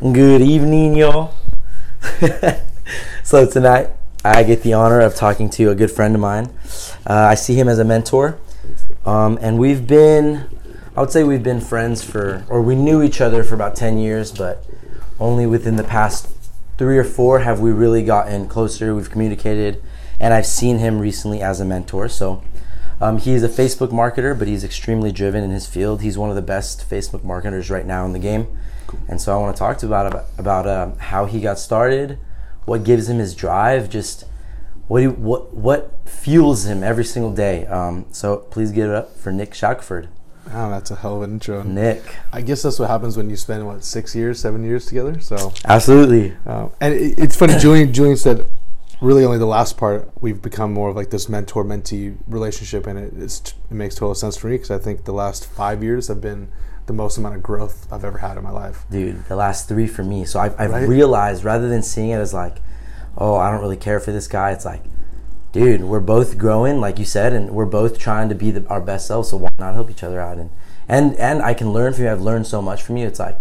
Good evening, y'all. so tonight, I get the honor of talking to a good friend of mine. Uh, I see him as a mentor, um, and we've been, I would say we've been friends for, or we knew each other for about 10 years, but only within the past three or four have we really gotten closer. We've communicated, and I've seen him recently as a mentor. So um, he is a Facebook marketer, but he's extremely driven in his field. He's one of the best Facebook marketers right now in the game. And so I want to talk to about about, about uh, how he got started, what gives him his drive, just what he, what what fuels him every single day. Um, so please give it up for Nick Shackford. Oh, that's a hell of an intro. Nick, I guess that's what happens when you spend what six years, seven years together. So, absolutely. uh, and it, it's funny. Julian, Julian said, really only the last part we've become more of like this mentor mentee relationship, and it, it's, it makes total sense for me because I think the last five years have been the most amount of growth I've ever had in my life. dude the last three for me so i've, I've Right? realized rather than seeing it as like oh i don't really care for this guy it's like dude we're both growing like you said and we're both trying to be the, our best selves so why not help each other out and and and i can learn from you i've learned so much from you it's like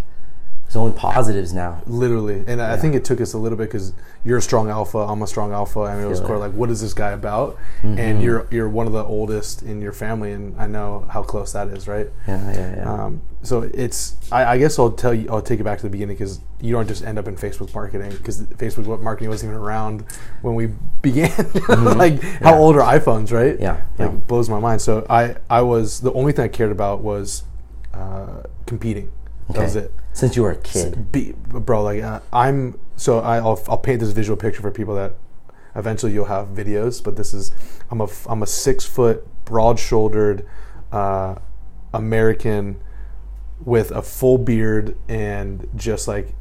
there's only positives now Literally, and I think it took us a little bit because you're a strong alpha, I'm a strong alpha, and it was core like, what is this guy about? And you're you're one of the oldest in your family, and I know how close that is, right? yeah yeah yeah Um, so it's I, I guess I'll tell you I'll take it back to the beginning because you don't just end up in Facebook marketing because Facebook marketing wasn't even around when we began. like how old are iPhones, right? Mm-hmm. Yeah, like yeah. blows my mind. So I I was the only thing I cared about was uh, competing. That was it. Since you were a kid Be, bro, like uh, I'm so I, I'll I'll paint this visual picture for people that eventually you'll have videos. But this is I'm a I'm a six foot, broad shouldered, uh, American with a full beard and just like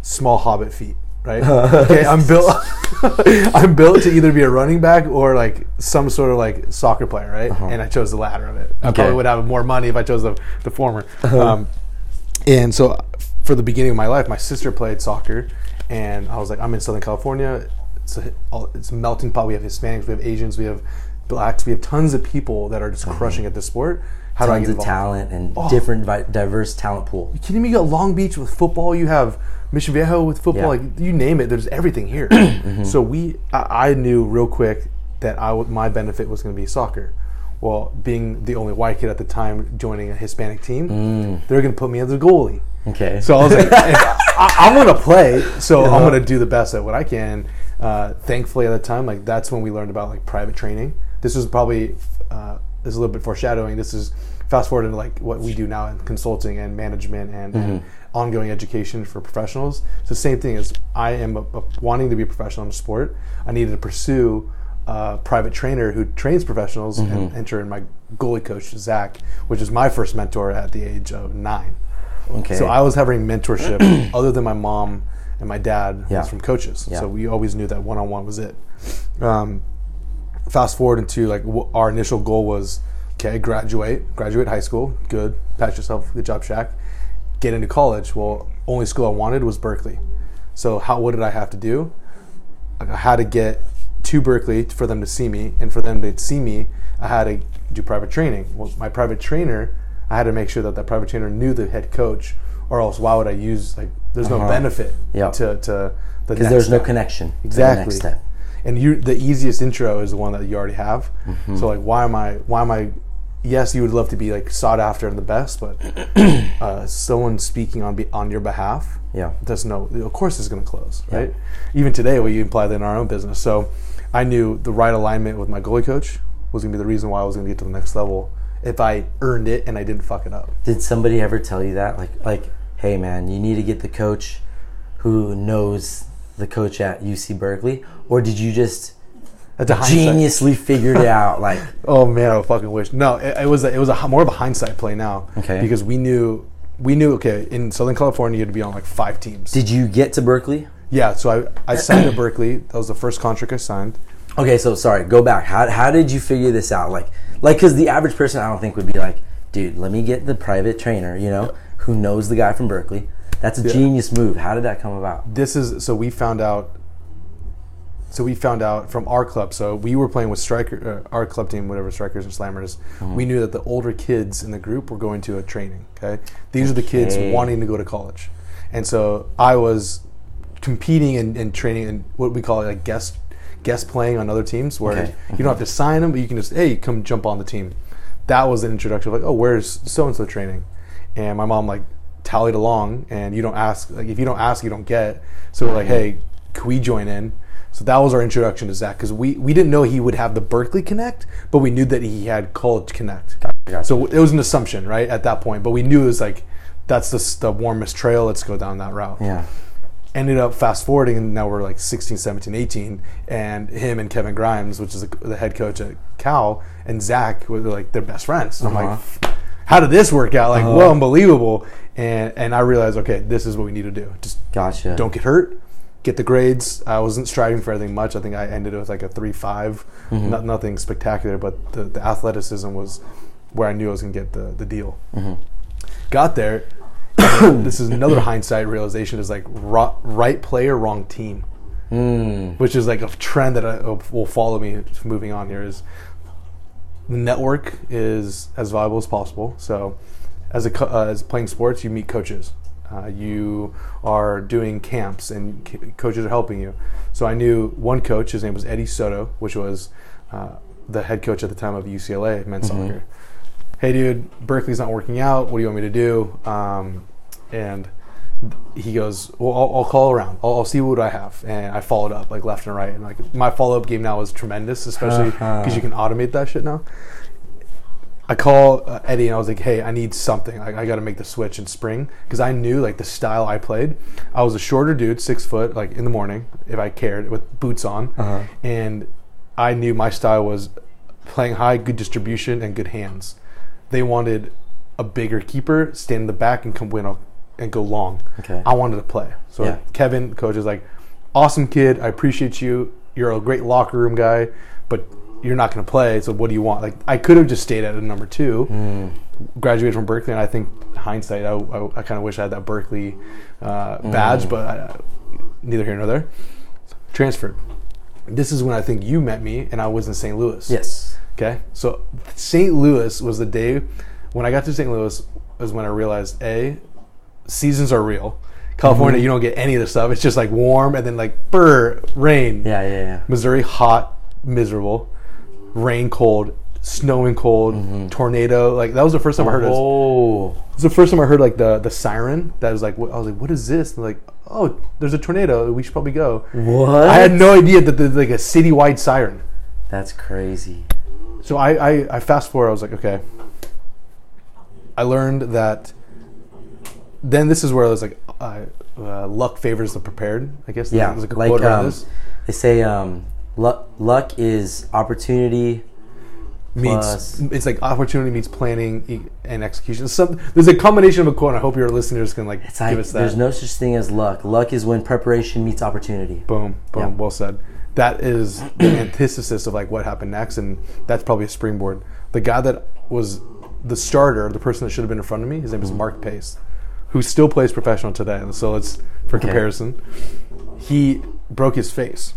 small hobbit feet. Right? okay, I'm built. I'm built to either be a running back or like some sort of like soccer player, right? And I chose the latter of it. I Okay. probably would have more money if I chose the, the former. Um, and so, for the beginning of my life, my sister played soccer, and I was like, I'm in Southern California. It's a, it's a melting pot. We have Hispanics, we have Asians, we have blacks, we have tons of people that are just mm-hmm. crushing at this sport. How do I tons get of talent and Oh. different diverse talent pool You kidding me? You got Long Beach with football. You have Mission Viejo with football. Yeah. Like you name it, there's everything here. Mm-hmm. So we, I, I knew real quick that I my benefit was going to be soccer. Well, being the only white kid at the time joining a Hispanic team, they're going to put me as a goalie. okay So I was like, I, I'm going to play, so I'm going to do the best at what I can. Uh, thankfully, at the time, like that's when we learned about like private training. This was probably uh, this is a little bit foreshadowing. This is fast forward into like what we do now in consulting and management and, and ongoing education for professionals. The same thing as I am a, a- wanting to be a professional in sport. I needed to pursue private trainer who trains professionals and enter in my goalie coach Zach, which is my first mentor at the age of nine. okay So I was having mentorship other than my mom and my dad Yeah. was from coaches. Yeah. So we always knew that one on one was it. Um, fast forward into like wh- our initial goal was okay, graduate, graduate high school, good, pat yourself, good job, Shaq. Get into college. Well, only school I wanted was Berkeley. So how what did I have to do? I had to get to Berkeley for them to see me, and for them to see me, I had to do private training. Well, my private trainer, I had to make sure that that private trainer knew the head coach, or else why would I use like? There's no Uh-huh. benefit Yeah. to to the because next there's no step. connection to the Exactly. next step And you, the easiest intro is the one that you already have. Mm-hmm. So like, why am I? Why am I? Yes, you would love to be like sought after and the best, but uh, someone speaking on be, on your behalf yeah does no. Of course, is going to close, right? Even today, we apply that in our own business. So I knew the right alignment with my goalie coach was going to be the reason why I was going to get to the next level if I earned it and I didn't fuck it up. Did somebody ever tell you that? Like, like, hey man, you need to get the coach who knows the coach at UC Berkeley, or did you just That's a hindsight. geniusly figured it out? Like, Oh man, I fucking wish. No, it, it was a, it was a more of a hindsight play now. Okay. Because we knew we knew okay in Southern California you had to be on like five teams. did you get to Berkeley? Yeah, so I I signed at Berkeley. That was the first contract I signed. Okay, so sorry, go back. How, how did you figure this out? Like, like, because the average person I don't think would be like, dude, let me get the private trainer, you know, who knows the guy from Berkeley. That's a Yeah. genius move. How did that come about? This is so we found out. So we found out from our club. So we were playing with striker, uh, our club team, whatever strikers and slammers. We knew that the older kids in the group were going to a training. Okay, these are the kids wanting to go to college, and so I was competing and, and training and what we call like guest guest playing on other teams where Okay. you don't have to sign them, but you can just hey come jump on the team. That was an introduction of like oh where's so and so training, and my mom like tallied along and you don't ask like if you don't ask you don't get. So we're like hey can we join in? So that was our introduction to Zach because we, we didn't know he would have the Berkeley Connect, but we knew that he had College Connect. gotcha. So it was an assumption, right, at that point. But we knew it was like, that's the, the warmest trail. Let's go down that route. Yeah. Ended up fast forwarding, and now we're like 16, 17, 18. And him and Kevin Grimes, which is the, head coach at Cal, and Zach were like their best friends. And I'm like, uh-huh. how did this work out? Like, uh-huh. well, unbelievable. And, and I realized, okay, this is what we need to do. Just Gotcha. don't get hurt, get the grades. I wasn't striving for anything much. I think I ended with like a three five, mm-hmm. not nothing spectacular, but the, the athleticism was where I knew I was going to get the the deal. Mm-hmm. Got there. this is another hindsight realization: is like right player, wrong team, Mm. which is like a trend that I, will follow me moving on. Here is the network is as valuable as possible. So, as a uh, as playing sports, you meet coaches. Uh, you are doing camps, and c- coaches are helping you. So I knew one coach. His name was Eddie Soto, which was uh, the head coach at the time of UCLA men's soccer. Hey, dude, Berkeley's not working out. What do you want me to do? Um, and he goes, "Well, I'll, I'll call around. I'll, I'll see what I have." And I followed up like left and right, and like my follow up game now is tremendous, especially Uh-huh. because you can automate that shit now. I call uh, Eddie and I was like, "Hey, I need something. Like, I got to make the switch in spring because I knew like the style I played. I was a shorter dude, six foot, like in the morning if I cared, with boots on, Uh-huh. and I knew my style was playing high, good distribution, and good hands. They wanted a bigger keeper, stand in the back, and come win a, and go long. Okay. I wanted to play. So Yeah. Kevin, coach, is like, "Awesome kid. I appreciate you. You're a great locker room guy, but." You're not going to play, so what do you want? Like, I could have just stayed at a number two, Mm. graduated from Berkeley, and I think hindsight, I, I, I kind of wish I had that Berkeley uh, badge, but I, neither here nor there. Transferred. This is when I think you met me, and I was in St. Louis. Yes. Okay, so St. Louis was the day when I got to St. Louis was when I realized a seasons are real. California, mm-hmm. you don't get any of this stuff. It's just like warm and then like burr rain. Yeah, yeah, yeah. Missouri hot, miserable, rain cold, snowing cold, mm-hmm. tornado. Like that was the first time I heard it. Oh. It was the first time I heard like the the siren. That was like what- I was like, what is this? And like, oh, there's a tornado. We should probably go. What? I had no idea that there's like a citywide siren. That's crazy. So I, I, I fast forward. I was like, okay. I learned that. Then this is where I was like, uh, uh, luck favors the prepared. I guess Yeah. like like um, this. they say, um, luck, luck is opportunity. Meets plus- it's like opportunity meets planning and execution. Some there's a combination of a quote. I hope your listeners can like give like us that. there's no such thing as luck. Luck is when preparation meets opportunity. Boom, boom, Yeah. well said. That is the antithesis of like what happened next, and that's probably a springboard. The guy that was the starter, the person that should have been in front of me, his name is Mark Pace, who still plays professional today. So it's for comparison. He broke his face.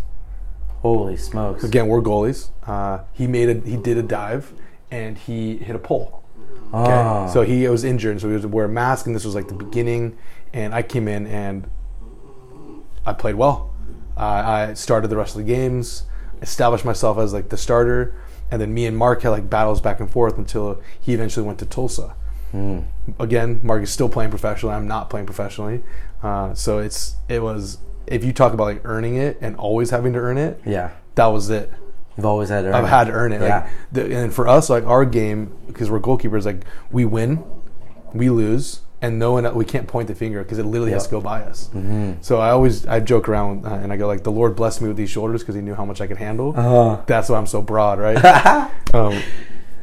Holy smokes! Again, we're goalies. Uh, he made a he did a dive, and he hit a pole. Okay. Ah. So he was injured, so he was to wear a mask, and this was like the beginning. And I came in and I played well. Uh, I started the rest of the games, established myself as like the starter, and then me and Mark had like battles back and forth until he eventually went to Tulsa. Again, Mark is still playing professionally. I'm not playing professionally, uh, so it's it was if you talk about like earning it and always having to earn it, yeah, that was it. you've always had to. Earn I've it. had to earn it. Yeah. Like, the, and for us, like our game, because we're goalkeepers, like we win, we lose, and no one we can't point the finger because it literally has to go by us. So I always I joke around uh, and I go like, the Lord blessed me with these shoulders because He knew how much I could handle. Uh-huh. That's why I'm so broad, right? um,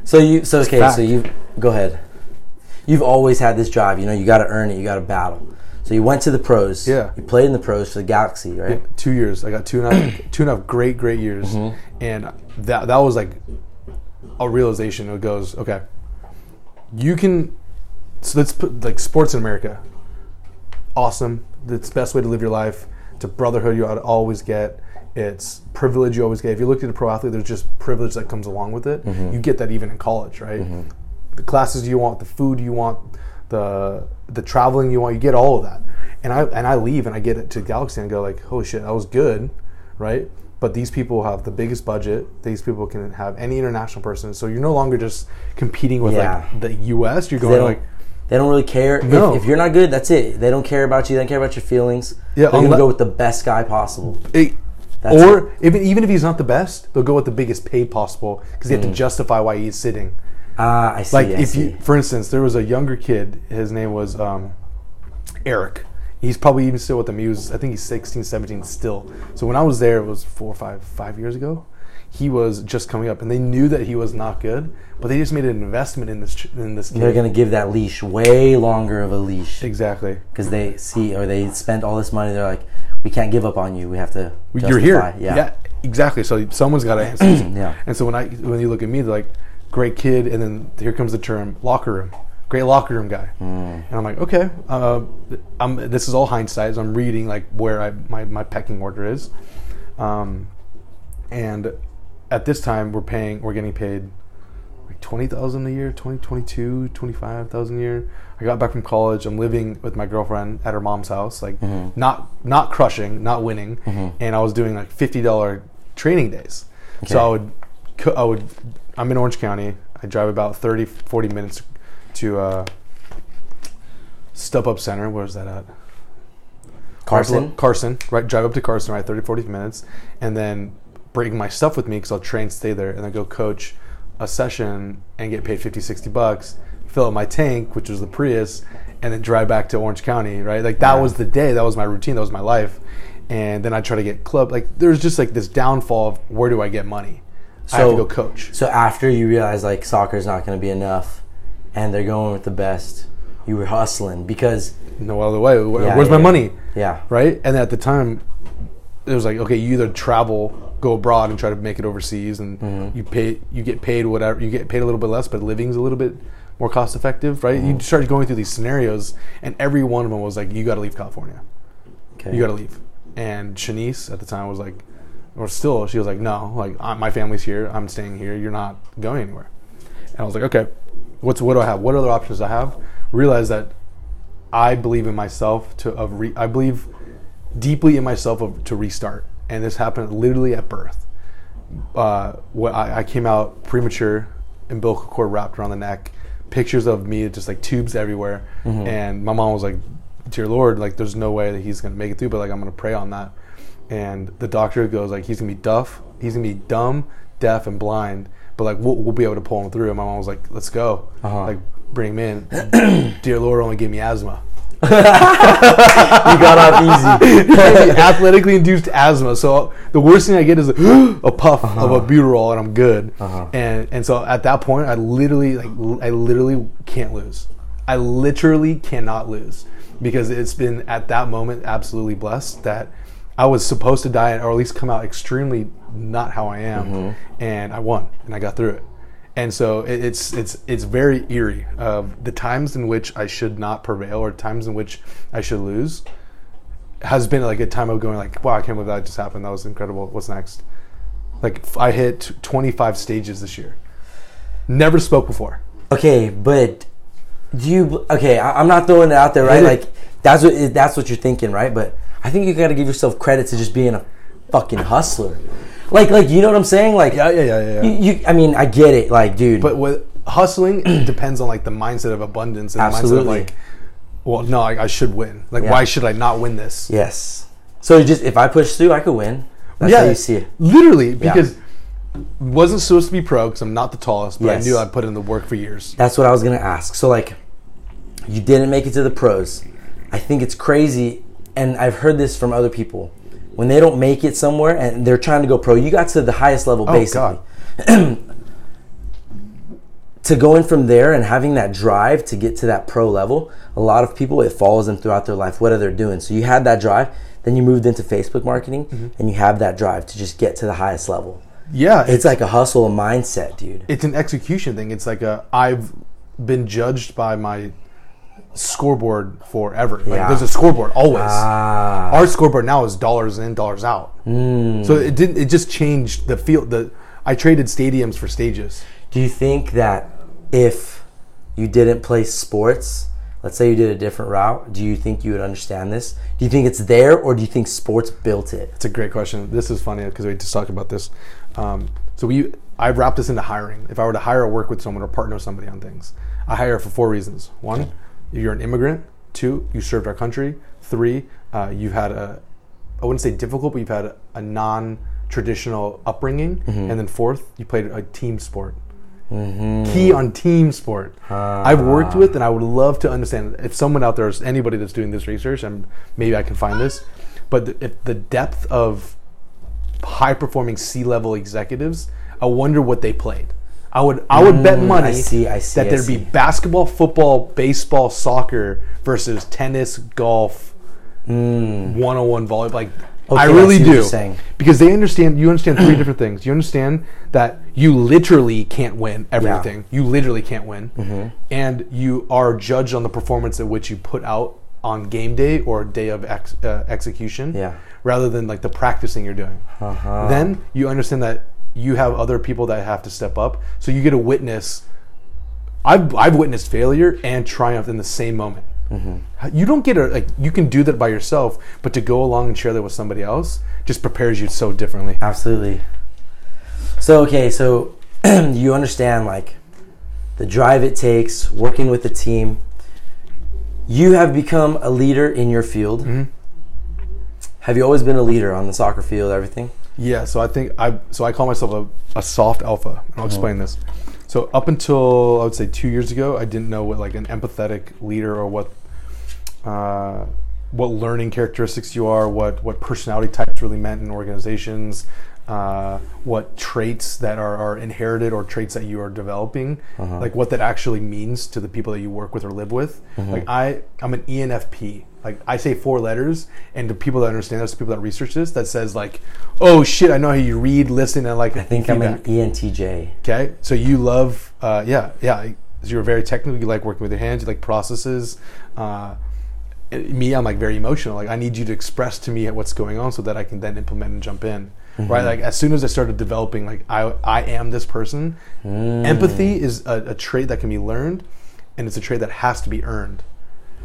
So you, so okay, so you go ahead. You've always had this drive. You know, you got to earn it. You got to battle. So you went to the pros. Yeah. You played in the pros for the Galaxy, right? two years. I got two and a half, two and a half great, great years, mm-hmm. and that that was like a realization. It goes, okay, you can. So let's put like sports in America. Awesome. It's the best way to live your life. It's a brotherhood you ought to always get. It's privilege you always get. If you look at a pro athlete, there's just privilege that comes along with it. Mm-hmm. You get that even in college, right? Mm-hmm. The classes you want, the food you want, the the traveling you want, you get all of that. and I and I leave and I get it to Galaxy and go like, holy shit, that was good, right? But these people have the biggest budget. These people can have any international person. So you're no longer just competing with Yeah. like the U.S. You're going like, they don't really care. No. If, if you're not good, that's it. They don't care about you. They don't care about your feelings. Yeah, They're gonna go with the best guy possible. it, or even even if he's not the best, they'll go with the biggest pay possible because they have to mm. justify why he's sitting. Ah, I see. Like I if see. you, for instance, there was a younger kid. His name was um, Eric. He's probably even still with them. He was, I think he's 16, 17 still. So when I was there, it was four or five, five years ago. He was just coming up, and they knew that he was not good, but they just made an investment in this in this kid. they're gonna give that leash way longer of a leash exactly. because they see or they spent all this money. They're like, we can't give up on you. We have to. You're here. justify." Yeah. exactly. So someone's got to answer. Yeah. And so when I when you look at me, they're like, great kid, and then here comes the term locker room, great locker room guy, Hmm. and I'm like, okay, uh, I'm, this is all hindsight. So I'm reading like where I my, my pecking order is, um, and at this time we're paying we're getting paid like 20,000 a year 20 22 25,000 a year. I got back from college. I'm living with my girlfriend at her mom's house like Mm-hmm. not not crushing not winning. And I was doing like $50 training days. So I would I would I'm in Orange County I drive about 30 40 minutes to uh StubHub Center where's that at Carson. Carson, right? Drive up to Carson, right? 30, 40 minutes, and then bring my stuff with me because I'll train, stay there, and then go coach a session and get paid 50, 60 bucks, fill up my tank, which was the Prius, and then drive back to Orange County, right? Like that Yeah. was the day, that was my routine, that was my life. And then I try to get club. Like there's just like this downfall of where do I get money? I have to go coach. So after you realize like soccer's not going to be enough, and they're going with the best, you were hustling because No other way. Where- Yeah, Where's my money? yeah, right? And at the time, it was like, okay, you either travel, go abroad, and try to make it overseas, and Mm-hmm. you pay, you get paid whatever, you get paid a little bit less, but living's a little bit more cost effective, right? Mm-hmm. You started going through these scenarios, and every one of them was like, you got to leave California, okay, you got to leave. And Shanice at the time was like, or still, she was like, no, like I, my family's here, I'm staying here, you're not going anywhere. And I was like, okay, what's what do I have? What other options do I have? Realize that I believe in myself to of re, I believe deeply in myself of, to restart, and this happened literally at birth. Uh, what I, I came out premature, umbilical cord wrapped around the neck, pictures of me just like tubes everywhere, and my mom was like, "Dear Lord, like there's no way that he's gonna make it through, but like I'm gonna pray on that." And the doctor goes like, "He's gonna be deaf, he's gonna be dumb, deaf, and blind." But like we'll, we'll be able to pull him through. And my mom was like, "Let's go, Uh-huh. like bring him in." Dear Lord, only give me asthma. you got off easy. athletically induced asthma. So the worst thing I get is a, a puff of albuterol, and I'm good. Uh-huh. And and so at that point, I literally like l- I literally can't lose. I literally cannot lose because it's been at that moment absolutely blessed that I was supposed to die or at least come out extremely not how I am, mm-hmm. and I won and I got through it. And so it, it's it's it's very eerie of the times in which I should not prevail or times in which I should lose has been like a time of going like, wow, I can't believe that just happened. That was incredible. What's next? Like I hit 25 stages this year. Never spoke before. Okay, but do you? Okay, I, I'm not throwing it out there, right? Like that's what that's what you're thinking, right? But I think you got to give yourself credit to just being a fucking hustler. Like, like you know what I'm saying? Like, Yeah, yeah, yeah, yeah. You, you, I mean, I get it, like, dude. But with hustling, it depends on like the mindset of abundance and the mindset Absolutely. of like, well, no, I, I should win. Like, Yeah. why should I not win this? yes. So you just if I push through, I could win. That's how you see it. Literally, because wasn't supposed to be pro because I'm not the tallest, but Yes. I knew I'd put in the work for years. That's what I was gonna ask. So like, you didn't make it to the pros. I think it's crazy, and I've heard this from other people. When they don't make it somewhere and they're trying to go pro, you got to the highest level basically. God. to going from there and having that drive to get to that pro level, a lot of people it follows them throughout their life, whatever they're doing. So you had that drive, then you moved into Facebook marketing, Mm-hmm. and you have that drive to just get to the highest level. Yeah, It's like a hustle, a mindset, dude. it's an execution thing. It's like a I've been judged by my scoreboard forever. Like Yeah. there's a scoreboard always. Ah, Our scoreboard now is dollars in, dollars out. So it didn't. It just changed the field. The I traded stadiums for stages. do you think that if you didn't play sports let's say you did a different route, do you think you would understand this? Do you think it's there, or do you think sports built it? It's a great question. This is funny because we just talked about this. Um, so we, I wrapped this into hiring. If I were to hire or work with someone or partner with somebody on things, I hire for four reasons. One, you're an immigrant. Two, you served our country. Three, uh, you've had a, I wouldn't say difficult, but you've had a, a non-traditional upbringing. Mm-hmm. And then fourth, you played a team sport. Mm-hmm. Key on team sport. Ah. I've worked with, and I would love to understand if someone out there is anybody that's doing this research, and maybe I can find this. But the, if the depth of high performing C level executives, I wonder what they played. I would I would bet money I see, I see, that there'd be basketball, football, baseball, soccer versus tennis, golf, one on one volleyball. Like. Okay, I really do because they understand. You understand three different things. You understand that you literally can't win everything. You literally can't win, Mm-hmm. and you are judged on the performance at which you put out on game day or day of ex, uh, execution, Yeah. rather than like the practicing you're doing. Uh-huh. Then you understand that you have other people that have to step up, so you get to witness. I've I've witnessed failure and triumph in the same moment. Mm-hmm. You don't get a like you can do that by yourself, but to go along and share that with somebody else just prepares you so differently. Absolutely. So okay, so you understand like the drive it takes, working with the team. You have become a leader in your field. Have you always been a leader on the soccer field, everything? Yeah, so I think I so I call myself a, a soft alpha. I'll explain this. So up until I would say two years ago, I didn't know what like an empathetic leader or what uh, what learning characteristics you are, what what personality types really meant in organizations, uh, what traits that are, are inherited or traits that you are developing, like what that actually means to the people that you work with or live with. Like I, I'm an ENFP. Like I say four letters, and the people that understand this, the people that research this, that says like, "Oh shit, I know how you read, listen, and like." I think I'm an ENTJ. Okay, so you love, uh, yeah, yeah. So you're very technical. You like working with your hands. You like processes. Uh, me, I'm like very emotional. Like I need you to express to me what's going on so that I can then implement and jump in. Right. Like as soon as I started developing, like I, I am this person. Empathy is a, a trait that can be learned, and it's a trait that has to be earned.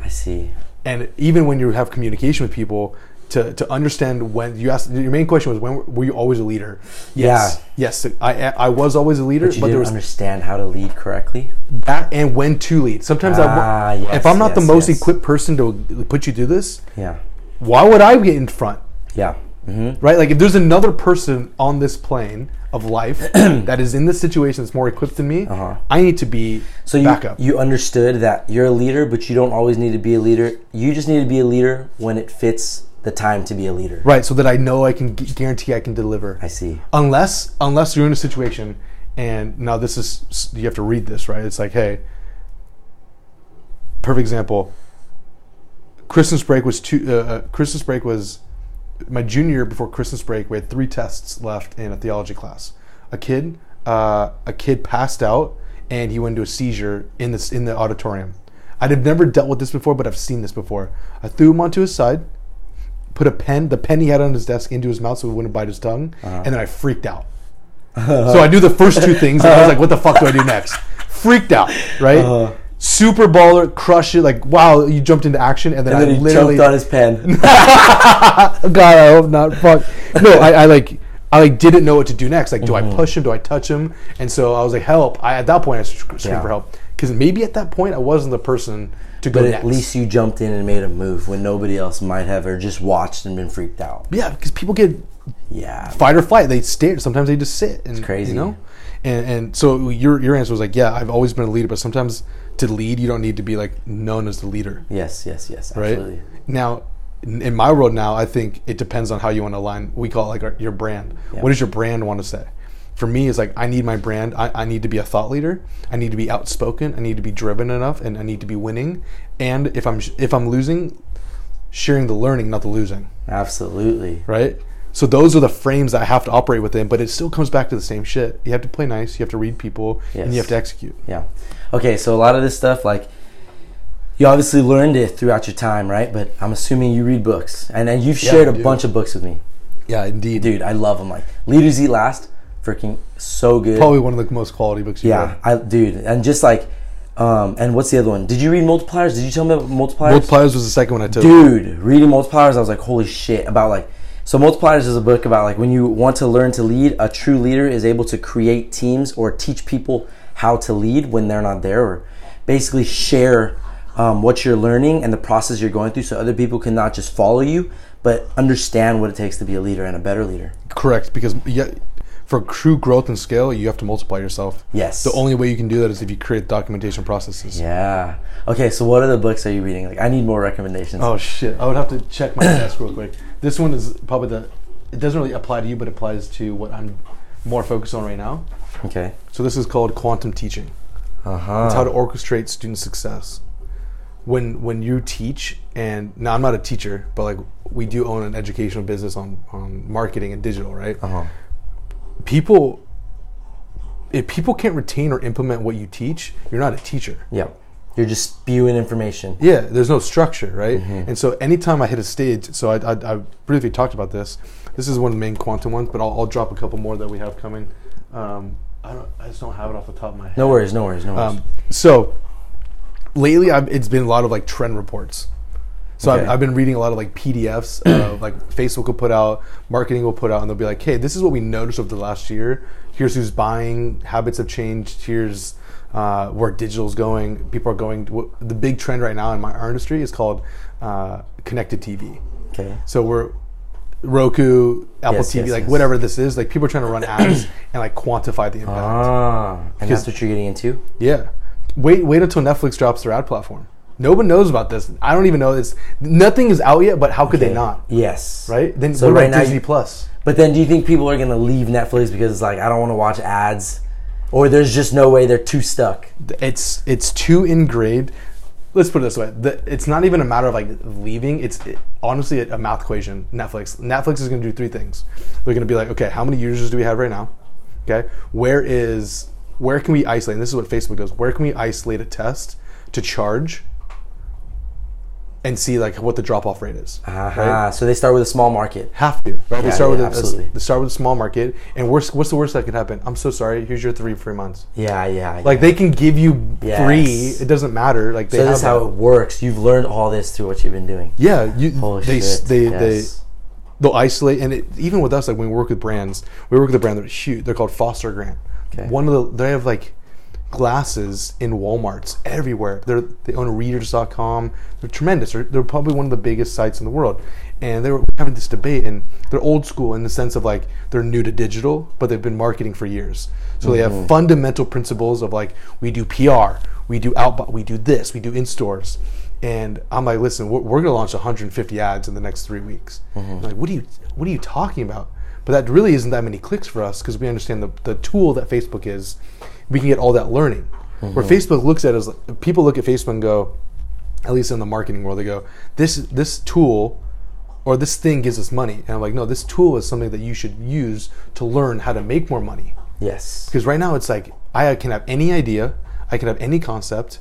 I see. And even when you have communication with people, to, to understand when you asked your main question was when were you always a leader? Yes, yes, I I was always a leader, But but there was understand how to lead correctly. that and when to lead. Sometimes Ah, I, yes, if I'm not the most yes. equipped person to put you through this, Yeah. why would I get in front? Yeah. Hmm Right? Like if there's another person on this plane of life that is in this situation that's more equipped than me, Uh-huh. I need to be So you backup. you understood that you're a leader, but you don't always need to be a leader. You just need to be a leader when it fits the time to be a leader. right, so that I know I can guarantee I can deliver. I see. unless unless you're in a situation and now this is you have to read this right it's like hey perfect example christmas break was two uh, uh, christmas break was my junior year before christmas break we had three tests left in a theology class a kid uh, a kid passed out and he went into a seizure in this in the auditorium i'd have never dealt with this before but i've seen this before i threw him onto his side put a pen, the pen he had on his desk, into his mouth so he wouldn't bite his tongue, and then I freaked out. so I do the first two things, and I was like, "What the fuck do I do next?" Freaked out, right? Super baller, crush it, like wow, you jumped into action, and then, And then I he literally, choked on his pen. God, I hope not. Fuck. No, I, I like, I like didn't know what to do next. Like, do I mm-hmm. push him? Do I touch him? And so I was like, help. I at that point I sc- screamed Yeah. for help because maybe at that point I wasn't the person to go but next. at least you jumped in and made a move when nobody else might have, or just watched and been freaked out. yeah, because people get Yeah. fight or flight. They stare. Sometimes they just sit. And, crazy. you know. And and so your your answer was like, yeah, I've always been a leader, but sometimes to lead, you don't need to be like known as the leader, Yes. Yes. Yes. right? Absolutely. Now, in, my world now, I think it depends on how you want to align. We call it like our, your brand. What does your brand want to say? For me, it's like I need my brand. I, I need to be a thought leader. I need to be outspoken. I need to be driven enough, and I need to be winning. And if I'm if I'm losing, sharing the learning, not the losing Absolutely. right? So those are the frames that I have to operate within, but it still comes back to the same shit. You have to play nice, you have to read people, and you have to execute. Yeah. Okay, so a lot of this stuff, like, you obviously learned it throughout your time, right? But I'm assuming you read books, and and you've Yeah, shared I a bunch of books with me, Yeah, indeed. dude. I love them. Like, Leaders Eat Last, freaking so good. Probably one of the most quality books Yeah, I dude, and just like Um, and what's the other one? Did you read multipliers? Did you tell me about multipliers? Multipliers was the second one I took. Dude, reading multipliers, I was like, holy shit! About like, so multipliers is a book about like when you want to learn to lead, a true leader is able to create teams or teach people how to lead when they're not there, or basically share um, what you're learning and the process you're going through, so other people can not just follow you, but understand what it takes to be a leader and a better leader. Correct, because yeah, for true growth and scale, you have to multiply yourself. Yes. The only way you can do that is if you create documentation processes. Yeah. Okay, so what other books are you reading? Like, I need more recommendations. Oh shit! I would have to check my desk real quick. This one is probably the. It doesn't really apply to you, but applies to what I'm more focused on right now. Okay. So this is called quantum teaching. Uh huh. It's how to orchestrate student success. When when you teach, and now I'm not a teacher, but like we do own an educational business on on marketing and digital, right? Uh huh. People, if people can't retain or implement what you teach, you're not a teacher. Yep. You're just spewing information. Yeah, there's no structure, right? And so anytime I hit a stage, so I, I, I briefly talked about this. This is one of the main quantum ones, but I'll, I'll drop a couple more that we have coming. Um, I don't, I just don't have it off the top of my head. No worries. No worries. No worries. Um, so lately, I've, it's been a lot of like trend reports. So Okay. I've, I've been reading a lot of like PDFs, uh, like Facebook will put out, marketing will put out, and they'll be like, "Hey, this is what we noticed over the last year. Here's who's buying. Habits have changed. Here's uh, where digital's going. People are going. To, the big trend right now in my our industry is called uh, connected TV. okay. So we're Roku, Apple Yes, TV, yes, like yes. whatever this is. Like people are trying to run ads and like quantify the impact. Ah, and that's what you're getting into. Yeah. Wait wait until Netflix drops their ad platform. No one knows about this. I don't even know this. Nothing is out yet, but how could they not? Yes. Right? Then So what right about now Disney you- Plus? But then, do you think people are gonna leave Netflix because it's like I don't want to watch ads, or there's just no way they're too stuck? It's it's too ingrained. Let's put it this way: the, it's not even a matter of like leaving. It's it, honestly a, math equation. Netflix. Netflix is going to do three things. They're going to be like, okay, how many users do we have right now? Okay, where is where can we isolate? And this is what Facebook does. Where can we isolate a test to charge and see like what the drop off rate is? Aha. So they start with a small market. Have to, right? they start yeah, with a, absolutely. they start with a small market, and worst, what's the worst that could happen? I'm so sorry. Here's your three free months. Yeah, yeah. Like they can give you Yes. free. It doesn't matter. Like they so this how it works. You've learned all this through what you've been doing. Yeah, you, Holy they shit. they yes. they they'll isolate, and it, even with us, like when we work with brands, we work with a brand that's huge. They're called Foster Grant. Okay. One of the they have like glasses in WalMarts everywhere. They're they own Readers.com. They're tremendous. They're, they're probably one of the biggest sites in the world. And they were having this debate, and they're old school in the sense of like they're new to digital, but they've been marketing for years. So they Mm-hmm. have fundamental principles of like we do PR, we do outbound, we do this, we do in stores. And I'm like, listen, we're, we're going to launch 150 ads in the next three weeks. Mm-hmm. Like, what are you, what are you talking about? But that really isn't that many clicks for us because we understand the, the tool that Facebook is. We can get all that learning. Mm-hmm. Where Facebook looks at it as people look at Facebook and go, at least in the marketing world, they go, this this tool or this thing gives us money. And I'm like, no, this tool is something that you should use to learn how to make more money. Yes. Because right now it's like I can have any idea, I can have any concept,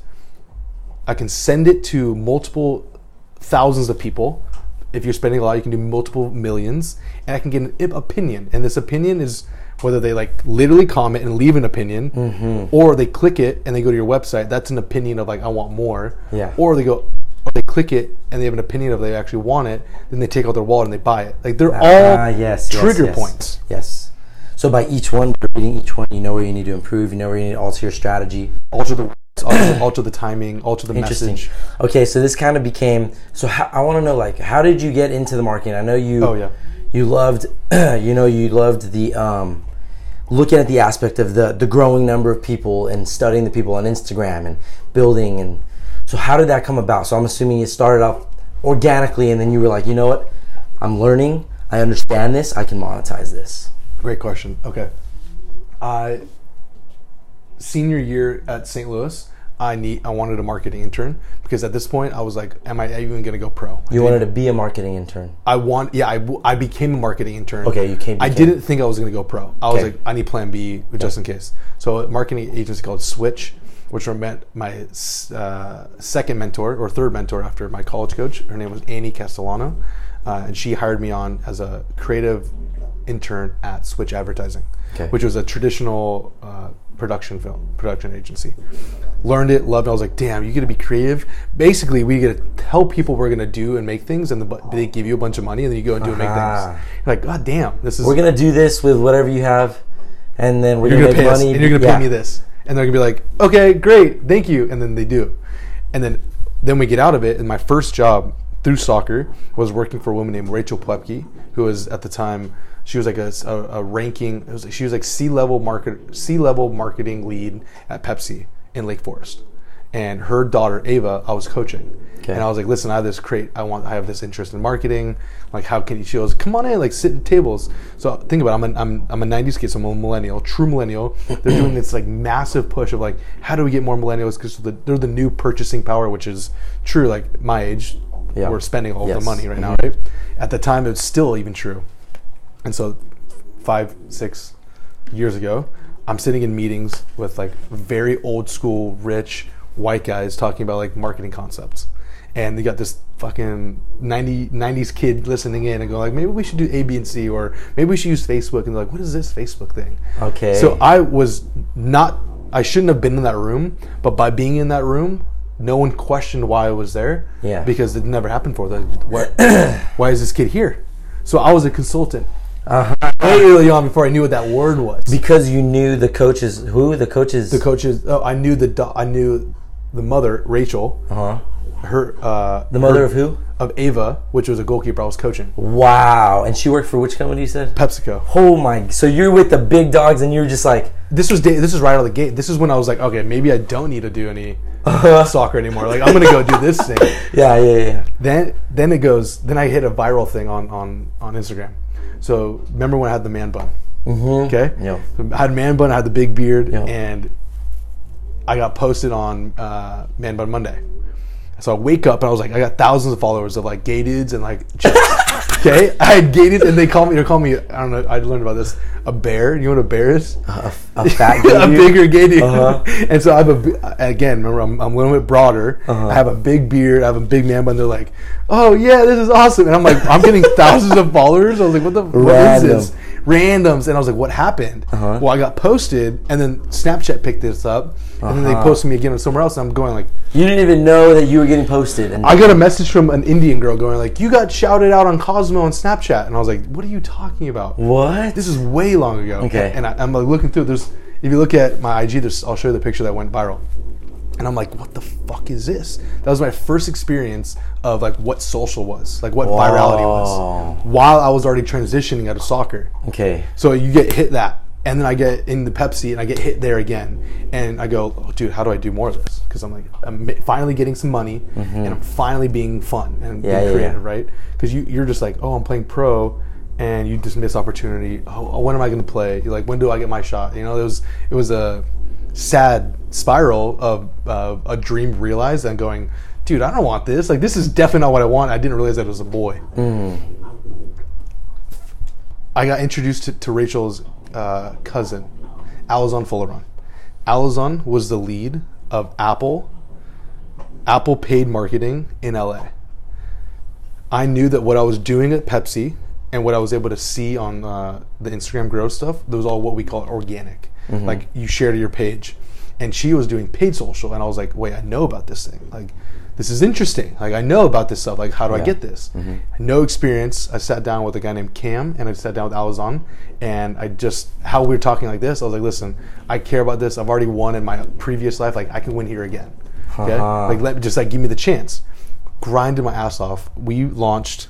I can send it to multiple thousands of people. If you're spending a lot, you can do multiple millions, and I can get an opinion. And this opinion is whether they like literally comment and leave an opinion, Mm-hmm. or they click it and they go to your website. That's an opinion of like I want more. Yeah. Or they go, or they click it and they have an opinion of they actually want it. Then they take out their wallet and they buy it. Like they're all Ah, yes, trigger yes. points. Yes. So by each one, reading each one, you know where you need to improve. You know where you need to alter your strategy. Alter the alter, alter the timing, alter the Interesting. message. Okay, so this kind of became. So how, I want to know, like, how did you get into the marketing? I know you. Oh, yeah. You loved, you know, you loved the um, looking at the aspect of the the growing number of people and studying the people on Instagram and building and. So how did that come about? So I'm assuming it started off organically, and then you were like, you know what, I'm learning. I understand this. I can monetize this. Great question. Okay. I senior year at St. Louis, I need I wanted a marketing intern because at this point I was like, am I even going to go pro? You wanted to be a marketing intern. I want yeah, I, I became a marketing intern. Okay, you came- I became- didn't think I was going to go pro. I was like, I need plan B just in case. So a marketing agency called Switch, which were met my uh, second mentor or third mentor after my college coach. Her name was Annie Castellano, uh, and she hired me on as a creative intern at Switch Advertising, Okay. which was a traditional uh, production film production agency. Learned it, loved it. I was like, damn, you get to be creative. Basically, we get to tell people we're gonna do and make things, and the, they give you a bunch of money, and then you go and do and make Ah. things. You're like, god damn, this is We're gonna do this with whatever you have, and then we're gonna, gonna make pay us, money. and you're gonna Yeah. pay me this, and they're gonna be like, okay, great, thank you, and then they do, and then then we get out of it. And my first job through soccer was working for a woman named Rachel Plepke, who was at the time she was like a, a, a ranking. It was, she was like C level market C level marketing lead at Pepsi in Lake Forest, and her daughter Ava, I was coaching. Okay. And I was like, listen, I have this crate. I want. I have this interest in marketing. Like, how can you? She goes, come on in, like sit at tables. So think about. It. I'm an, I'm I'm a '90s kid, so I'm a millennial, true millennial. They're doing this like massive push of like, how do we get more millennials? Because the, they're the new purchasing power, which is true. Like my age, Yeah. we're spending all Yes. the money right now, mm-hmm. right? At the time, it's still even true. And so, five, six years ago, I'm sitting in meetings with like very old school, rich white guys talking about like marketing concepts. And they got this fucking 90, 90s kid listening in and going like, maybe we should do A, B, and C, or maybe we should use Facebook. And they're like, what is this Facebook thing? Okay. So I was not, I shouldn't have been in that room, but by being in that room, no one questioned why I was there. Yeah. Because it never happened before. Like, what, why is this kid here? So I was a consultant Uh-huh. way early on before I knew what that word was. Because you knew the coaches. Who the coaches? the coaches, oh, I knew the, do- I knew the mother, Rachel, Uh huh. her, uh, The mother her- of who? Of Ava, which was a goalkeeper I was coaching. Wow. And she worked for which company? You said. PepsiCo. Oh my! So you're with the big dogs, and you're just like, This was day, this is right out of the gate. This is when I was like, okay, maybe I don't need to do any Uh-huh. soccer anymore. Like I'm gonna go do this thing. yeah, yeah, yeah. Then then it goes. Then I hit a viral thing on on on Instagram. So remember when I had the man bun? Mm-hmm. Okay. Yeah. So I had man bun. I had the big beard, Yeah. and I got posted on uh, Man Bun Monday. So I wake up and I was like, I got thousands of followers of like gay dudes and like. okay. I had dudes and they call me. They call me. I don't know. I learned about this. A bear. You know what a bear is? A, a fat gay a bigger gay dude. Uh-huh. And so I have a again. Remember, I'm, I'm a little bit broader. Uh-huh. I have a big beard. I have a big man bun. They're like, "Oh yeah, this is awesome." And I'm like, I'm getting thousands of followers. I was like, "What the? What is this?" Randoms. And I was like, "What happened?" Uh-huh. Well, I got posted, and then Snapchat picked this up, and then they Uh-huh. posted me again somewhere else. And I'm going like, You didn't even know that you were getting posted, and I got a message from an Indian girl going like, "You got shouted out on Cosmo on Snapchat," and I was like, "What are you talking about?" what? This is way long ago. Okay. And I, I'm like looking through. There's if you look at my IG, there's I'll show you the picture that went viral. And I'm like, what the fuck is this? That was my first experience of like what social was, like what virality was, while I was already transitioning out of soccer. okay. So you get hit that, and then I get in the Pepsi, and I get hit there again, and I go, oh, dude, how do I do more of this? Because I'm like, I'm finally getting some money, and I'm finally being fun and Mm-hmm. Yeah, being creative, yeah. right? Because you you're just like, oh, I'm playing pro, and you just miss opportunity. Oh, when am I going to play? You're like, when do I get my shot? You know, it was it was a sad spiral of uh, a dream realized and going, dude, I don't want this. Like, this is definitely not what I want. I didn't realize that as a boy. I got introduced to, to Rachel's uh, cousin, Alizon Fulleron. Alizon was the lead of Apple, Apple paid marketing in LA. I knew that what I was doing at Pepsi and what I was able to see on uh, the Instagram growth stuff, that was all what we call organic. Like you shared your page. And she was doing paid social, and I was like, wait, I know about this thing. Like, this is interesting. Like, I know about this stuff. Like, how do I get this? No experience. I sat down with a guy named Cam, and I sat down with Alizon, and I just how we were talking like this. I was like, listen, I care about this. I've already won in my previous life. Like, I can win here again. Okay, Uh-huh. like let just like give me the chance. Grinded my ass off. We launched.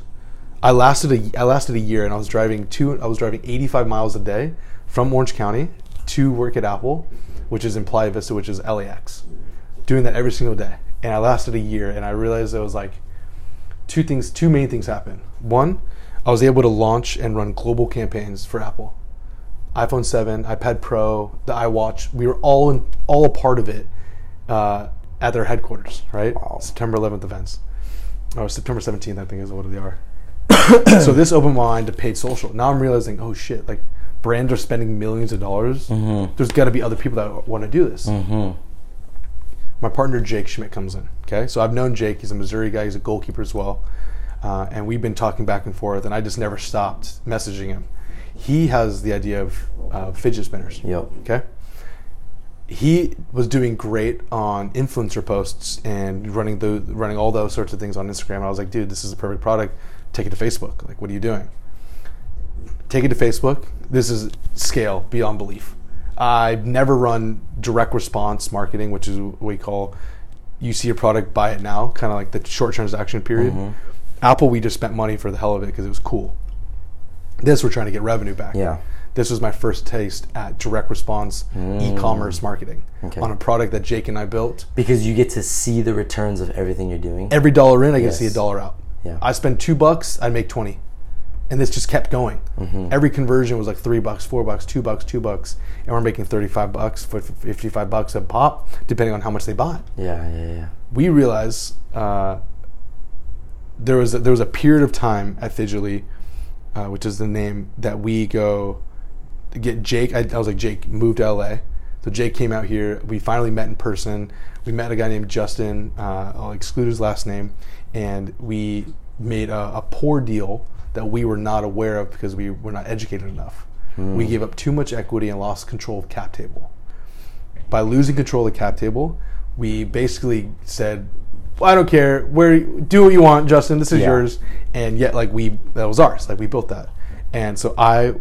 I lasted a I lasted a year, and I was driving two. I was driving 85 miles a day from Orange County to work at Apple, which is in Playa Vista, which is LAX. Doing that every single day, and I lasted a year, and I realized it was like two things. Two main things happened. One, I was able to launch and run global campaigns for Apple. iPhone 7, iPad Pro, the iWatch. We were all in, all a part of it uh, at their headquarters, right? Wow. September 11th events, or September 17th, I think is what they are. so this opened my mind to paid social. Now I'm realizing, oh shit, like brands are spending millions of dollars. There's got to be other people that want to do this. My partner Jake Schmidt comes in. Okay, so I've known Jake. He's a Missouri guy. He's a goalkeeper as well, uh, and we've been talking back and forth. And I just never stopped messaging him. He has the idea of uh, fidget spinners. Yep. Okay. he was doing great on influencer posts and running the running all those sorts of things on Instagram. I was like, dude, this is a perfect product. Take it to Facebook. Like, what are you doing? Take it to Facebook. This is scale beyond belief. I've never run direct response marketing, which is what we call you see a product, buy it now, kind of like the short transaction period. Mm-hmm. Apple, we just spent money for the hell of it because it was cool. This, we're trying to get revenue back. Yeah. This was my first taste at direct response e-commerce marketing Mm. Okay. on a product that Jake and I built. Because you get to see the returns of everything you're doing. Every dollar in, I get Yes. to see a dollar out. Yeah. I spend two bucks, I make twenty, and this just kept going. Mm-hmm. Every conversion was like three bucks, four bucks, two bucks, two bucks, and we're making thirty-five bucks, fifty-five bucks a pop, depending on how much they bought. Yeah, yeah, yeah. we realized uh, there was a, there was a period of time at Fidgely, uh, which is the name that we go get Jake. I, I was like Jake moved to LA, so Jake came out here. We finally met in person. We met a guy named Justin. Uh, I'll exclude his last name, and we made a, a poor deal that we were not aware of because we were not educated enough. We hmm. gave up too much equity and lost control of cap table by losing control of the cap table, we basically said, well, "I don't care. Where do what you want, Justin. This is Yeah. yours." And yet, like we that was ours. Like we built that. And so I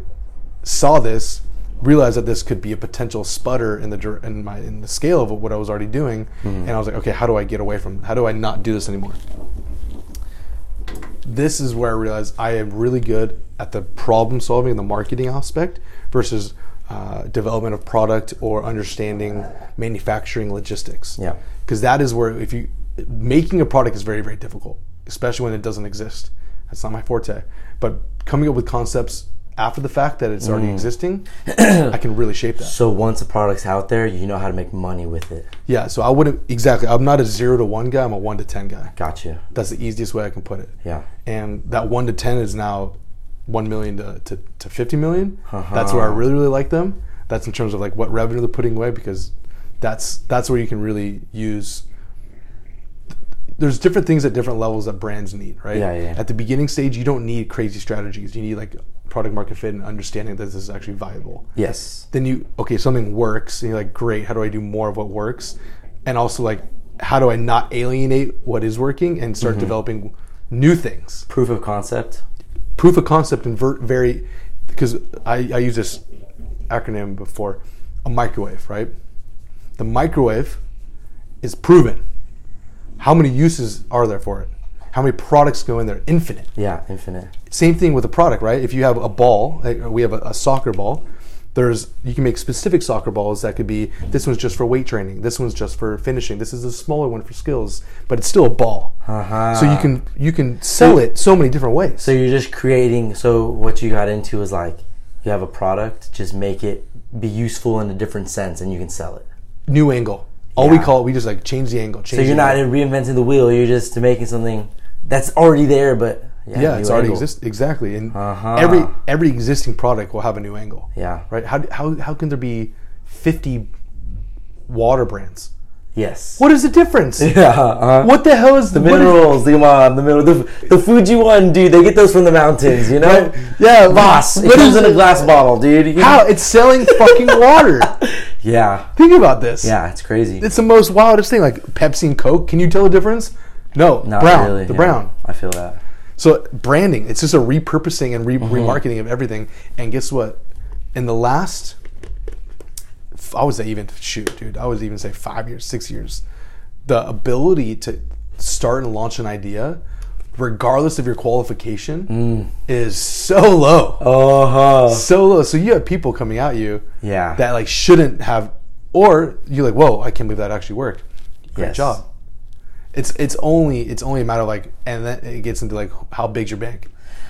saw this, realized that this could be a potential sputter in the in my in the scale of what I was already doing, hmm. and I was like, "Okay, how do I get away from? How do I not do this anymore?" This is where I realized I am really good at the problem solving and the marketing aspect versus uh, development of product or understanding manufacturing logistics Yeah. because that is where if you making a product is very very difficult especially when it doesn't exist that's not my forte but coming up with concepts after the fact that it's already existing i can really shape that So once a product's out there, you know how to make money with it. yeah so i wouldn't exactly i'm not a zero to one guy i'm a one to ten guy Gotcha. that's the easiest way i can put it Yeah. And that one to ten is now one million to, to, to 50 million Uh-huh. that's where i really really like them that's in terms of like what revenue they're putting away because that's that's where you can really use there's different things at different levels that brands need right Yeah, yeah. at the beginning stage you don't need crazy strategies you need like product market fit and understanding that this is actually viable Yes. then you okay something works and you're like great how do i do more of what works and also like how do i not alienate what is working and Mm-hmm. start developing new things. Proof of concept. proof of concept and ver- very because I, I use this acronym before a microwave right? The microwave is proven. How many uses are there for it? How many products go in there? Infinite. Yeah, infinite. same thing with a product right? If you have a ball like we have a, a soccer ball there's you can make specific soccer balls that could be this one's just for weight training this one's just for finishing this is a smaller one for skills but it's still a ball Uh-huh. so you can you can sell it so many different ways So you're just creating. So what you got into is like you have a product, just make it be useful in a different sense, and you can sell it. new angle. All we call it, we just like change the angle. Change So you're not angle. reinventing the wheel. You're just making something that's already there, but yeah, yeah, it's already angle. exist exactly. And Uh-huh. every every existing product will have a new angle. Yeah. Right? How how how can there be 50 water brands? Yes. What is the difference? Yeah. Uh, What the hell is the what is- minerals? Come on, the mineral. The, the Fuji one, dude. They get those from the mountains. You know. Right. Yeah, Voss. It comes in a glass bottle, dude. You- How it's selling fucking water. Yeah. Think about this. Yeah. It's crazy. It's the most wildest thing. Like Pepsi and Coke. Can you tell the difference? No. Not brown. really. the yeah. brown. I feel that. So branding, it's just a repurposing and re- Mm-hmm. remarketing of everything. And guess what? In the last, I would say even shoot, dude, I would even say five years, six years, the ability to start and launch an idea, regardless of your qualification, Mm. is so low, Oh. huh so low. So you have people coming at you Yeah. that like shouldn't have, or you're like, whoa, I can't believe that actually worked. Great Yes. job. It's it's only it's only a matter of like, and then it gets into like how big's your bank.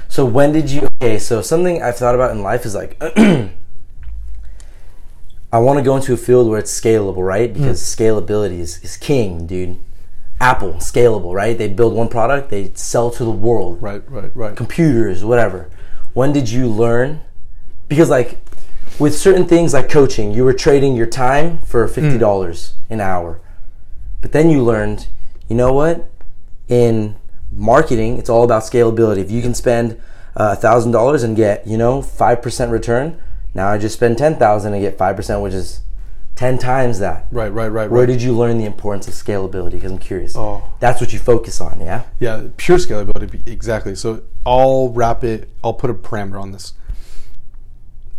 So when did you? Okay, so something I've thought about in life is like, I want to go into a field where it's scalable, right? Hmm. Because scalability is, is king, dude. Apple, scalable, right? They build one product, they sell to the world. Right, right, right. Computers, whatever. When did you learn? Because like with certain things like coaching, you were trading your time for fifty dollars an hour, but then you learned, you know what? In marketing, it's all about scalability. If you can spend uh, a thousand dollars and get you know five percent return, now I just spend ten thousand and get five percent, which is ten times that. Right, right, right, Where right. did you learn the importance of scalability? Because I'm curious. Oh. That's what you focus on, yeah. Yeah, pure scalability. Exactly. So I'll wrap it. I'll put a parameter on this.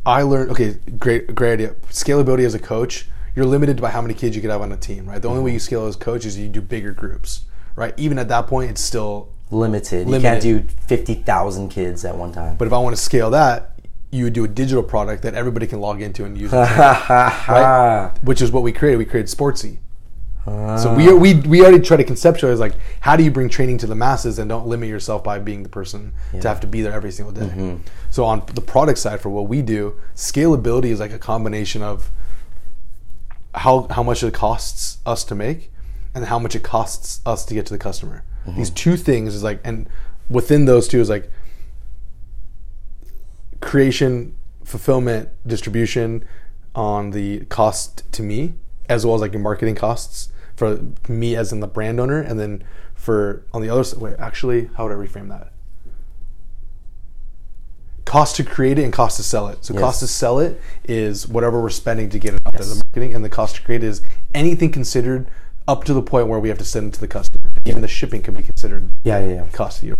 I learned. Okay, great, great idea. Scalability as a coach, you're limited by how many kids you could have on a team, right? The only way you scale as coach is you do bigger groups, right? Even at that point, it's still. Limited. You can't do fifty thousand kids at one time. But if I want to scale that, you would do a digital product that everybody can log into and use, right? which is what we created. We created Sportsy. Ah. So we, we we already try to conceptualize like how do you bring training to the masses and don't limit yourself by being the person to have to be there every single day. Mm-hmm. So on the product side for what we do, scalability is like a combination of how how much it costs us to make and how much it costs us to get to the customer. Mm-hmm. These two things is like and within those two is like creation, fulfillment, distribution on the cost to me, as well as like your marketing costs for me as in the brand owner, and then for on the other side. Wait, actually, how would I reframe that? Cost to create it and cost to sell it. So Yes. cost to sell it is whatever we're spending to get it there, the marketing, and the cost to create is anything considered up to the point where we have to send it to the customer. Even the shipping can be considered Yeah, yeah, yeah. cost to you.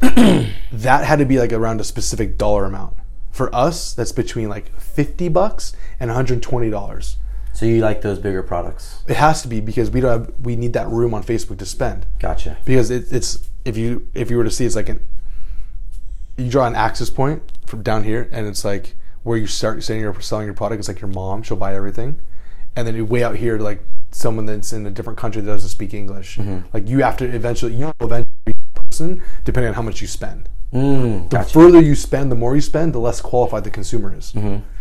that had to be like around a specific dollar amount. For us, that's between like 50 bucks and $120. So you like those bigger products? It has to be because we don't have, we need that room on Facebook to spend. Gotcha. Because it, it's if you if you were to see it's like an you draw an axis point from down here and it's like where you start saying you're selling your product, it's like your mom, she'll buy everything. And then you way out here to like someone that's in a different country that doesn't speak English. Like you have to eventually you will eventually be a person depending on how much you spend. Mm, the gotcha. further you spend, the more you spend, the less qualified the consumer is.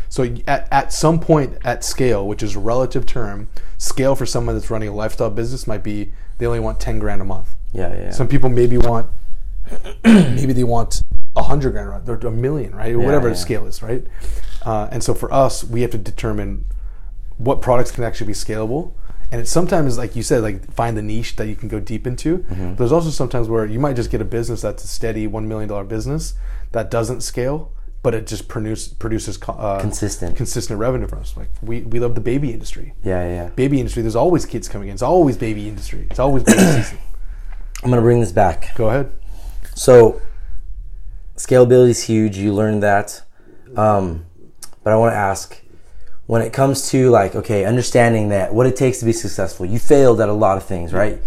So at, at some point at scale, which is a relative term, scale for someone that's running a lifestyle business might be they only want ten grand a month. Yeah, yeah. yeah. Some people maybe want maybe they want a hundred grand? Or a million, right? Or whatever yeah. the scale is, right? Uh, and so for us, we have to determine what products can actually be scalable. And it's sometimes, like you said, like find the niche that you can go deep into. Mm-hmm. There's also sometimes where you might just get a business that's a steady one million dollar business that doesn't scale, but it just produce, produces uh, Consistent. consistent revenue for us. Like we, we love the baby industry. yeah, yeah, yeah. Baby industry. There's always kids coming in. It's always baby industry. It's always baby season. I'm gonna bring this back. Go ahead. So, scalability is huge. You learned that. Um, but I want to ask when it comes to like, okay, understanding that what it takes to be successful. You failed at a lot of things, right?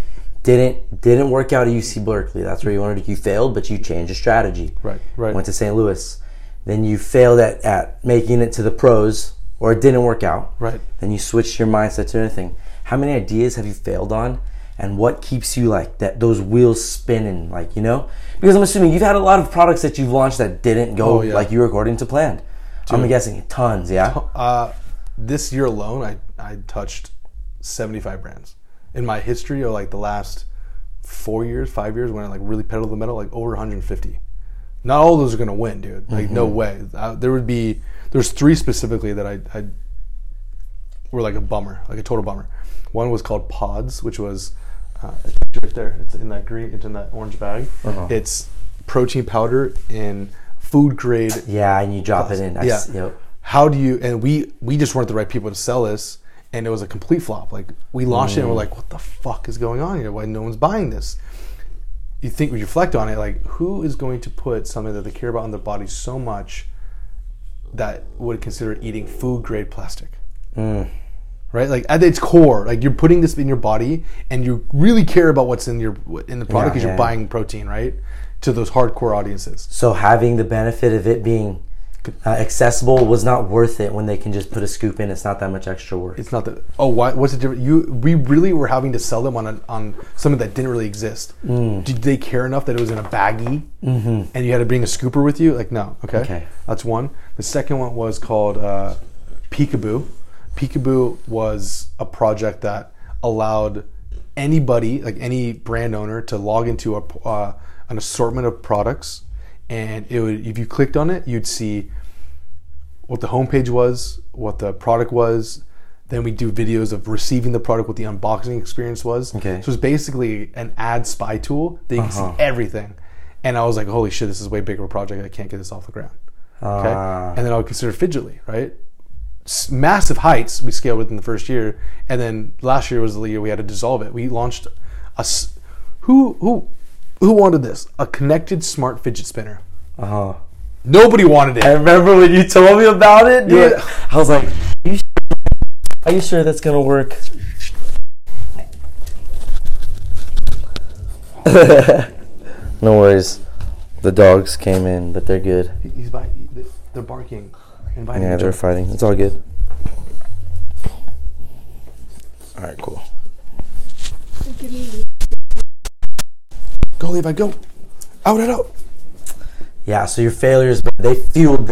Didn't didn't work out at UC Berkeley. That's where you wanted to. You failed, but you changed your strategy. Right, right. Went to St. Louis. Then you failed at, at making it to the pros, or it didn't work out. Right. Then you switched your mindset to anything. How many ideas have you failed on? And what keeps you like that those wheels spinning, like, you know? Because I'm assuming you've had a lot of products that you've launched that didn't go Oh, yeah. like you were according to plan. I'm guessing tons, yeah? Uh, this year alone, I, I touched 75 brands. In my history of like the last four years, five years, when I like really pedaled the metal, like over 150. Not all those are gonna win, dude. Like no way. Uh, there would be there's three specifically that I, I were like a bummer, like a total bummer. One was called Pods, which was uh, it's right there. It's in that green. It's in that orange bag. Uh-huh. It's protein powder in food grade Yeah, and you drop it in. I yeah. s- yep. How do you? And we we just weren't the right people to sell this, and it was a complete flop. Like we launched it, and we're like, what the fuck is going on here? Why no one's buying this? You think we reflect on it, like who is going to put something that they care about in their body so much that would consider eating food grade plastic? Right, like at its core, like you're putting this in your body, and you really care about what's in your in the product Yeah, because yeah. you're buying protein, right? To those hardcore audiences. So having the benefit of it being uh, accessible was not worth it when they can just put a scoop in. It's not that much extra work. It's not that. Oh, why? What's the difference? You, we really were having to sell them on a, on something that didn't really exist. Mm. Did they care enough that it was in a baggie, mm-hmm. and you had to bring a scooper with you? Like, no. Okay. Okay. That's one. The second one was called uh, Peekaboo. Peekaboo was a project that allowed anybody, like any brand owner, to log into a uh, an assortment of products, and it would, if you clicked on it, you'd see what the homepage was, what the product was. Then we do videos of receiving the product, what the unboxing experience was. Okay. So it's basically an ad spy tool that you can Uh-huh. see everything. And I was like, holy shit, this is way bigger project. I can't get this off the ground. Okay. Ah. and then I would consider Fidgetly, right? Massive heights we scaled within the first year, and then last year was the year we had to dissolve it. We launched a who who who wanted this a connected smart fidget spinner. Uh huh. Nobody wanted it. I remember when you told me about it, dude. Yeah. I was like, are you, are you sure that's gonna work? no worries. The dogs came in, but they're good. He's by, they're barking, inviting Yeah, they're fighting. It's all good. All right, cool. Go, Levi, go. Out and out. Yeah. So your failures, but they fueled.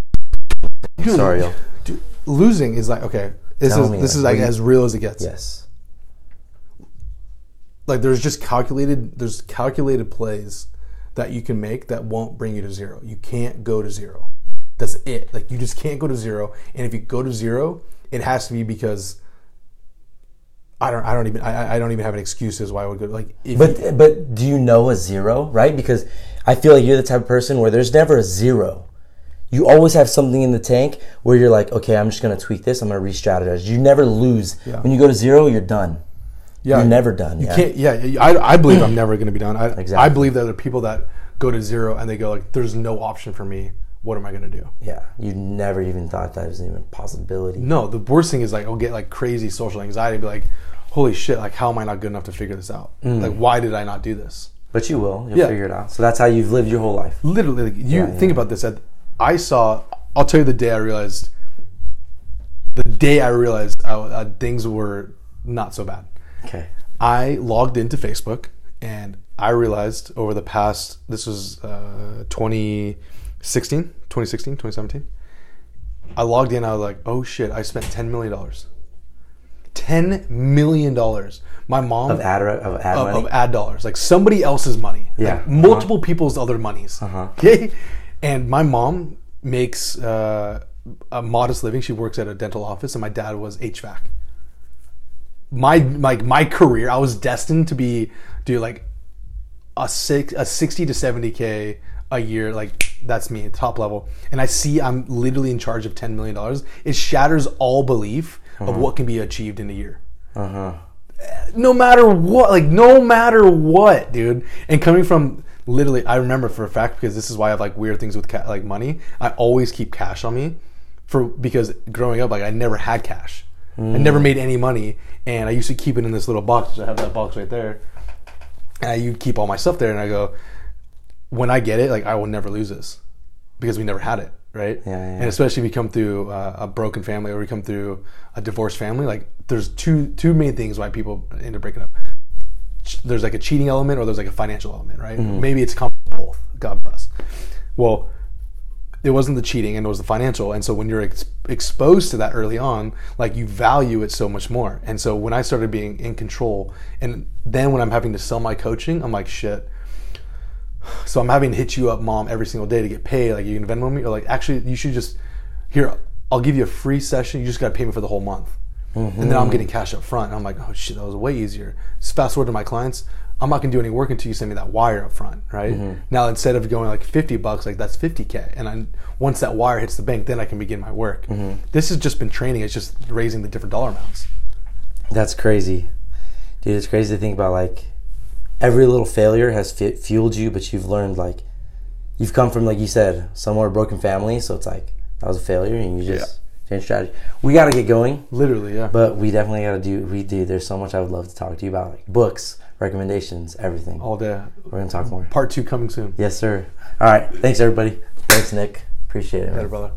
Dude, Sorry, yo. Dude, losing is like okay. This Tell is me, this like, is like what as real as it gets. Yes. Like there's just calculated there's calculated plays that you can make that won't bring you to zero. You can't go to zero. That's it. Like you just can't go to zero. And if you go to zero, it has to be because I don't I don't even I, I don't even have an excuse as why I would go like if you- But but do you know a zero, right? Because I feel like you're the type of person where there's never a zero. You always have something in the tank where you're like, okay, I'm just gonna tweak this. I'm gonna re-strategize. You never lose. Yeah. When you go to zero, you're done. yeah, You're never done. You yeah. can't. Yeah, I, I believe I'm never going to be done. I, I believe that there are people that go to zero and they go like, "There's no option for me. What am I going to do?" Yeah. You never even thought that was even a possibility. No, the worst thing is like I'll get like crazy social anxiety. Be like, "Holy shit! Like, how am I not good enough to figure this out? Like, why did I not do this?" But you will. You'll Yeah. figure it out. So that's how you've lived your whole life. Literally, like, you Yeah, yeah. think about this. That I saw. I'll tell you the day I realized. The day I realized I, uh, things were not so bad. Okay. I logged into Facebook and I realized over the past, this was uh, 2016, 2016, 2017. I logged in, I was like, oh shit, I spent $10 million. $10 million. My mom, Of ad of ad of, money. of ad dollars, like somebody else's money, Yeah. like multiple people's other monies. Uh-huh. Okay, and my mom makes uh, a modest living. She works at a dental office, and my dad was HVAC. My like my career, I was destined to be do like a six a sixty to seventy k a year. Like that's me, top level. And I see I'm literally in charge of ten million dollars. It shatters all belief of uh-huh. what can be achieved in a year Uh huh. no matter what, like no matter what, dude. And coming from literally, I remember for a fact because this is why I have like weird things with ca- like money. I always keep cash on me for because growing up, like I never had cash. I mm. never made any money, and I used to keep it in this little box. I have that box right there, and I you keep all my stuff there. And I go, when I get it, like I will never lose this because we never had it, right? Yeah, yeah. And especially if we come through uh, a broken family or we come through a divorced family, like there's two two main things why people end up breaking up. There's like a cheating element or there's like a financial element, right? Mm-hmm. Maybe it's both. God bless. Well, it wasn't the cheating and it was the financial, and so when you're ex- exposed to that early on, like you value it so much more. And so when I started being in control, and then when I'm having to sell my coaching, I'm like shit. So I'm having to hit you up, mom, every single day to get paid. Like you can Venmo me, or like actually you should just here. I'll give you a free session. You just got to pay me for the whole month, and then I'm mm-hmm. getting cash up front. And I'm like, oh shit, that was way easier. Just fast forward to my clients. I'm not gonna do any work until you send me that wire up front, right? Mm-hmm. Now instead of going like 50 bucks, like that's 50k, and I, once that wire hits the bank, then I can begin my work. Mm-hmm. This has just been training. It's just raising the different dollar amounts. That's crazy, dude. It's crazy to think about. Like every little failure has fu- fueled you, but you've learned. Like you've come from, like you said, somewhere broken family. So it's like that was a failure, and you just change strategy. We got to get going, Literally, yeah. but we definitely got to do. We do. There's so much I would love to talk to you about, like books, recommendations, everything. All day. We're gonna talk more. Part two coming soon. Yes, sir. All right. Thanks, everybody. Thanks, Nick. Appreciate it. Better brother.